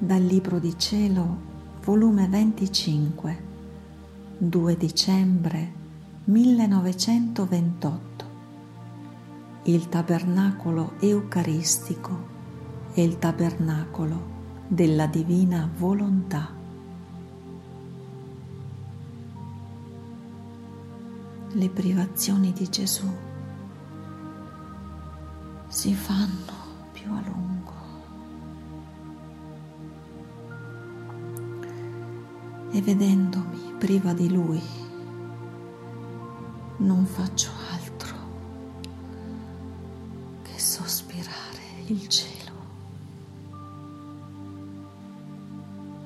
Dal Libro di Cielo, volume 25, 2 dicembre 1928. Il tabernacolo eucaristico e il tabernacolo della divina volontà. Le privazioni di Gesù si fanno più a lungo. E vedendomi priva di Lui, non faccio altro che sospirare il cielo.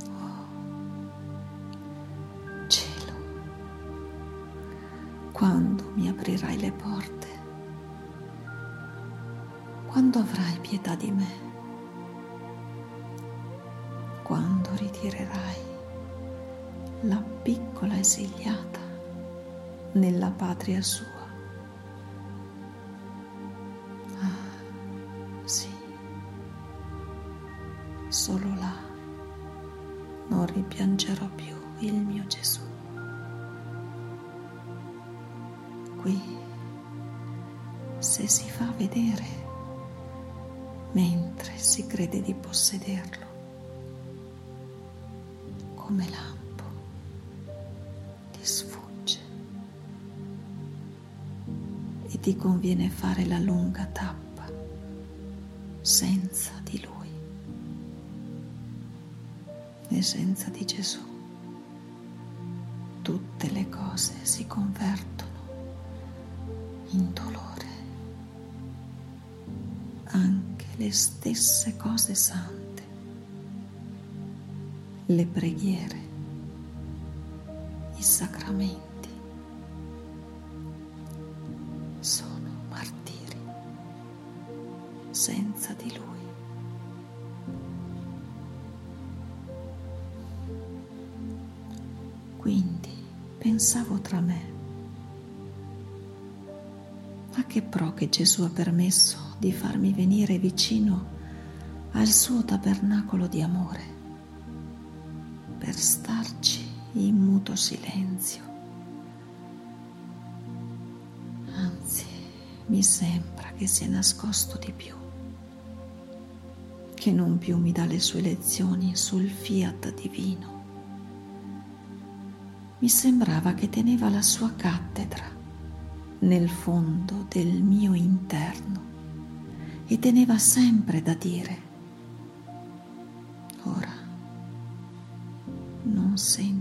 Oh, cielo, quando mi aprirai le porte? Quando avrai pietà di me? Quando ritirerai la piccola esiliata nella patria sua? Ah, sì, solo là non rimpiangerò più il mio Gesù. Qui, se si fa vedere, mentre si crede di possederlo, come lampo ti conviene fare la lunga tappa senza di lui e senza di Gesù. Tutte le cose si convertono in dolore, anche le stesse cose sante, le preghiere, i sacramenti senza di lui. Quindi pensavo tra me, a che pro che Gesù ha permesso di farmi venire vicino al suo tabernacolo di amore, per starci in muto silenzio. Anzi, mi sembra che sia nascosto di più, che non più mi dà le sue lezioni sul fiat divino. Mi sembrava che teneva la sua cattedra nel fondo del mio interno e teneva sempre da dire, ora non sento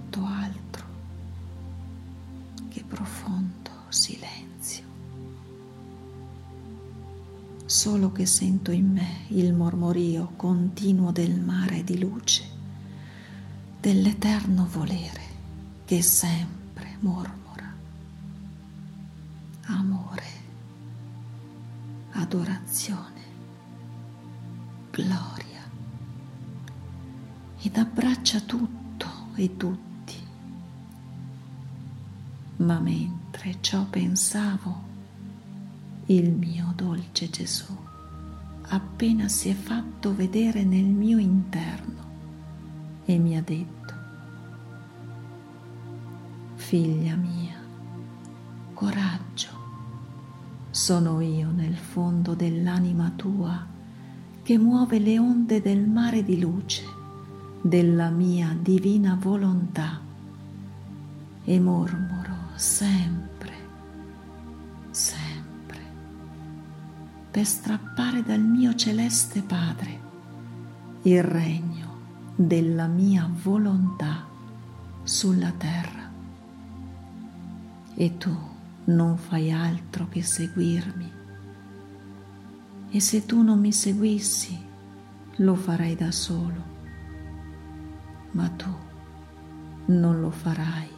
solo che sento in me il mormorio continuo del mare di luce, dell'eterno volere che sempre mormora. Amore, adorazione, gloria ed abbraccia tutto e tutti. Ma mentre ciò pensavo, il mio dolce Gesù appena si è fatto vedere nel mio interno e mi ha detto, Figlia mia, coraggio, sono io nel fondo dell'anima tua che muove le onde del mare di luce della mia divina volontà e mormoro sempre, per strappare dal mio celeste Padre il regno della mia volontà sulla terra e tu non fai altro che seguirmi. E se tu non mi seguissi, lo farei da solo. Ma tu non lo farai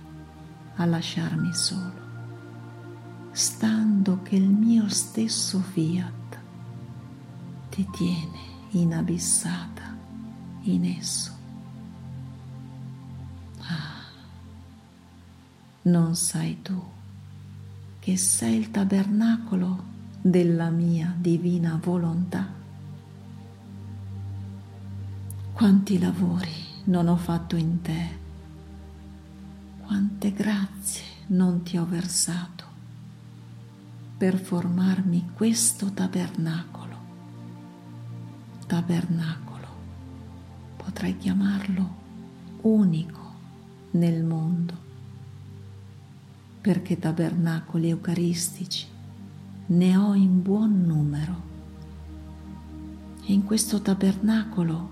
a lasciarmi solo, stando che il mio stesso fiat ti tiene inabissata in esso. Non sai tu che sei il tabernacolo della mia divina volontà? Quanti lavori non ho fatto in te, quante grazie non ti ho versato per formarmi questo tabernacolo. Tabernacolo, potrei chiamarlo unico nel mondo, perché tabernacoli eucaristici ne ho in buon numero. E in questo tabernacolo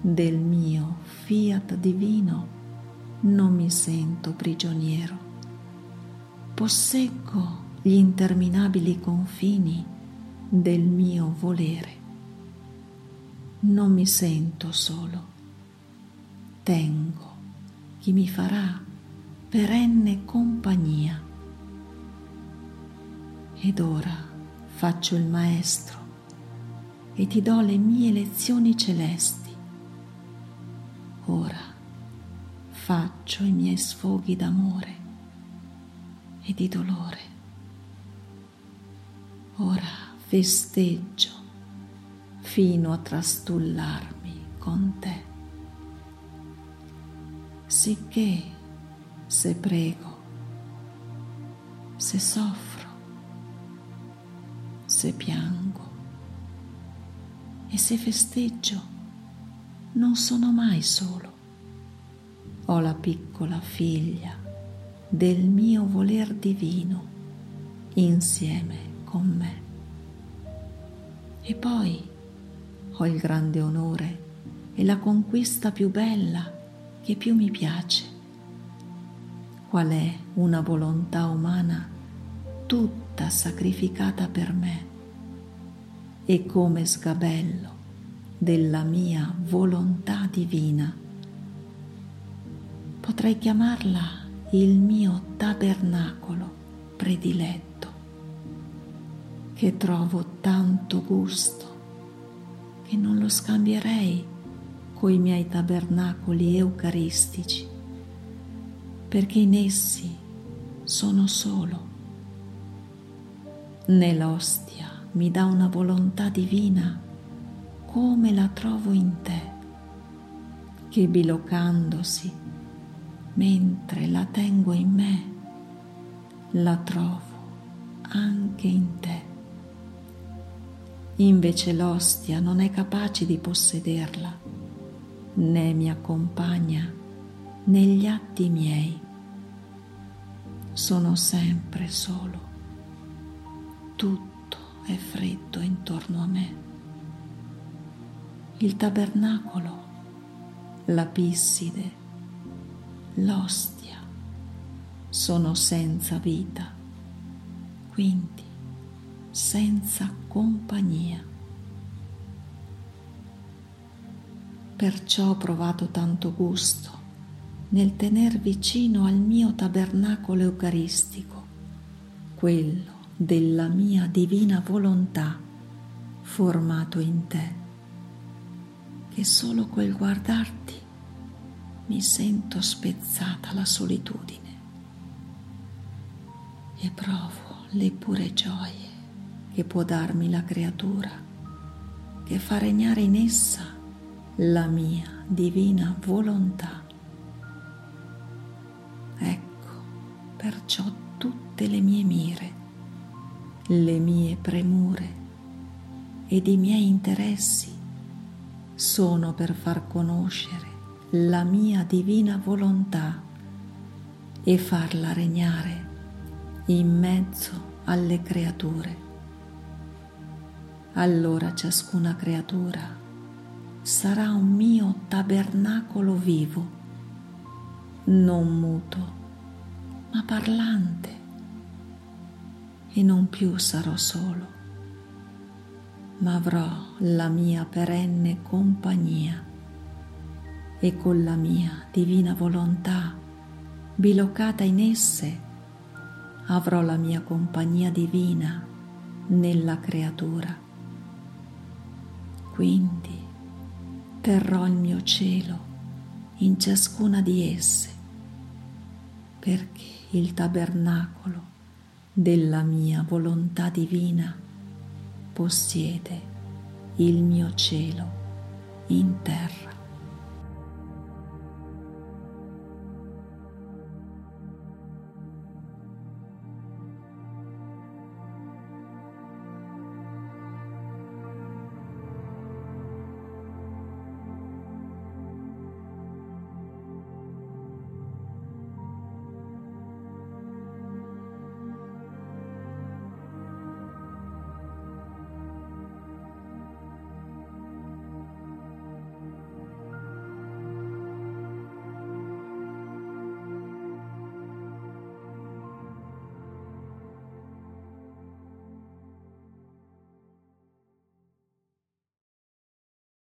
del mio fiat divino non mi sento prigioniero. Posseggo gli interminabili confini del mio volere. Non mi sento solo. Tengo chi mi farà perenne compagnia. Ed ora faccio il maestro e ti do le mie lezioni celesti. Ora faccio i miei sfoghi d'amore e di dolore. Ora festeggio fino a trastullarmi con te, sicché se prego, se soffro, se piango e se festeggio, non sono mai solo ho la piccola figlia del mio voler divino insieme con me. E poi ho il grande onore e la conquista più bella che più mi piace. Qual è una volontà umana tutta sacrificata per me e come sgabello della mia volontà divina potrei chiamarla il mio tabernacolo prediletto, che trovo tanto gusto che non lo scambierei coi miei tabernacoli eucaristici, perché in essi sono solo. Nell'ostia mi dà una volontà divina come la trovo in te, che bilocandosi mentre la tengo in me, la trovo anche in te. Invece l'ostia non è capace di possederla, né mi accompagna negli atti miei. Sono sempre solo, tutto è freddo intorno a me. Il tabernacolo, la pisside, l'ostia sono senza vita, quindi senza compagnia. Perciò ho provato tanto gusto nel tener vicino al mio tabernacolo eucaristico, quello della mia divina volontà formato in te, che solo quel guardarti mi sento spezzata la solitudine e provo le pure gioie che può darmi la creatura che fa regnare in essa la mia divina volontà. Ecco perciò tutte le mie mire, le mie premure ed i miei interessi sono per far conoscere la mia divina volontà e farla regnare in mezzo alle creature. Allora ciascuna creatura sarà un mio tabernacolo vivo, non muto, ma parlante, e non più sarò solo, ma avrò la mia perenne compagnia e con la mia divina volontà bilocata in esse avrò la mia compagnia divina nella creatura. Quindi terrò il mio cielo in ciascuna di esse, perché il tabernacolo della mia volontà divina possiede il mio cielo in terra.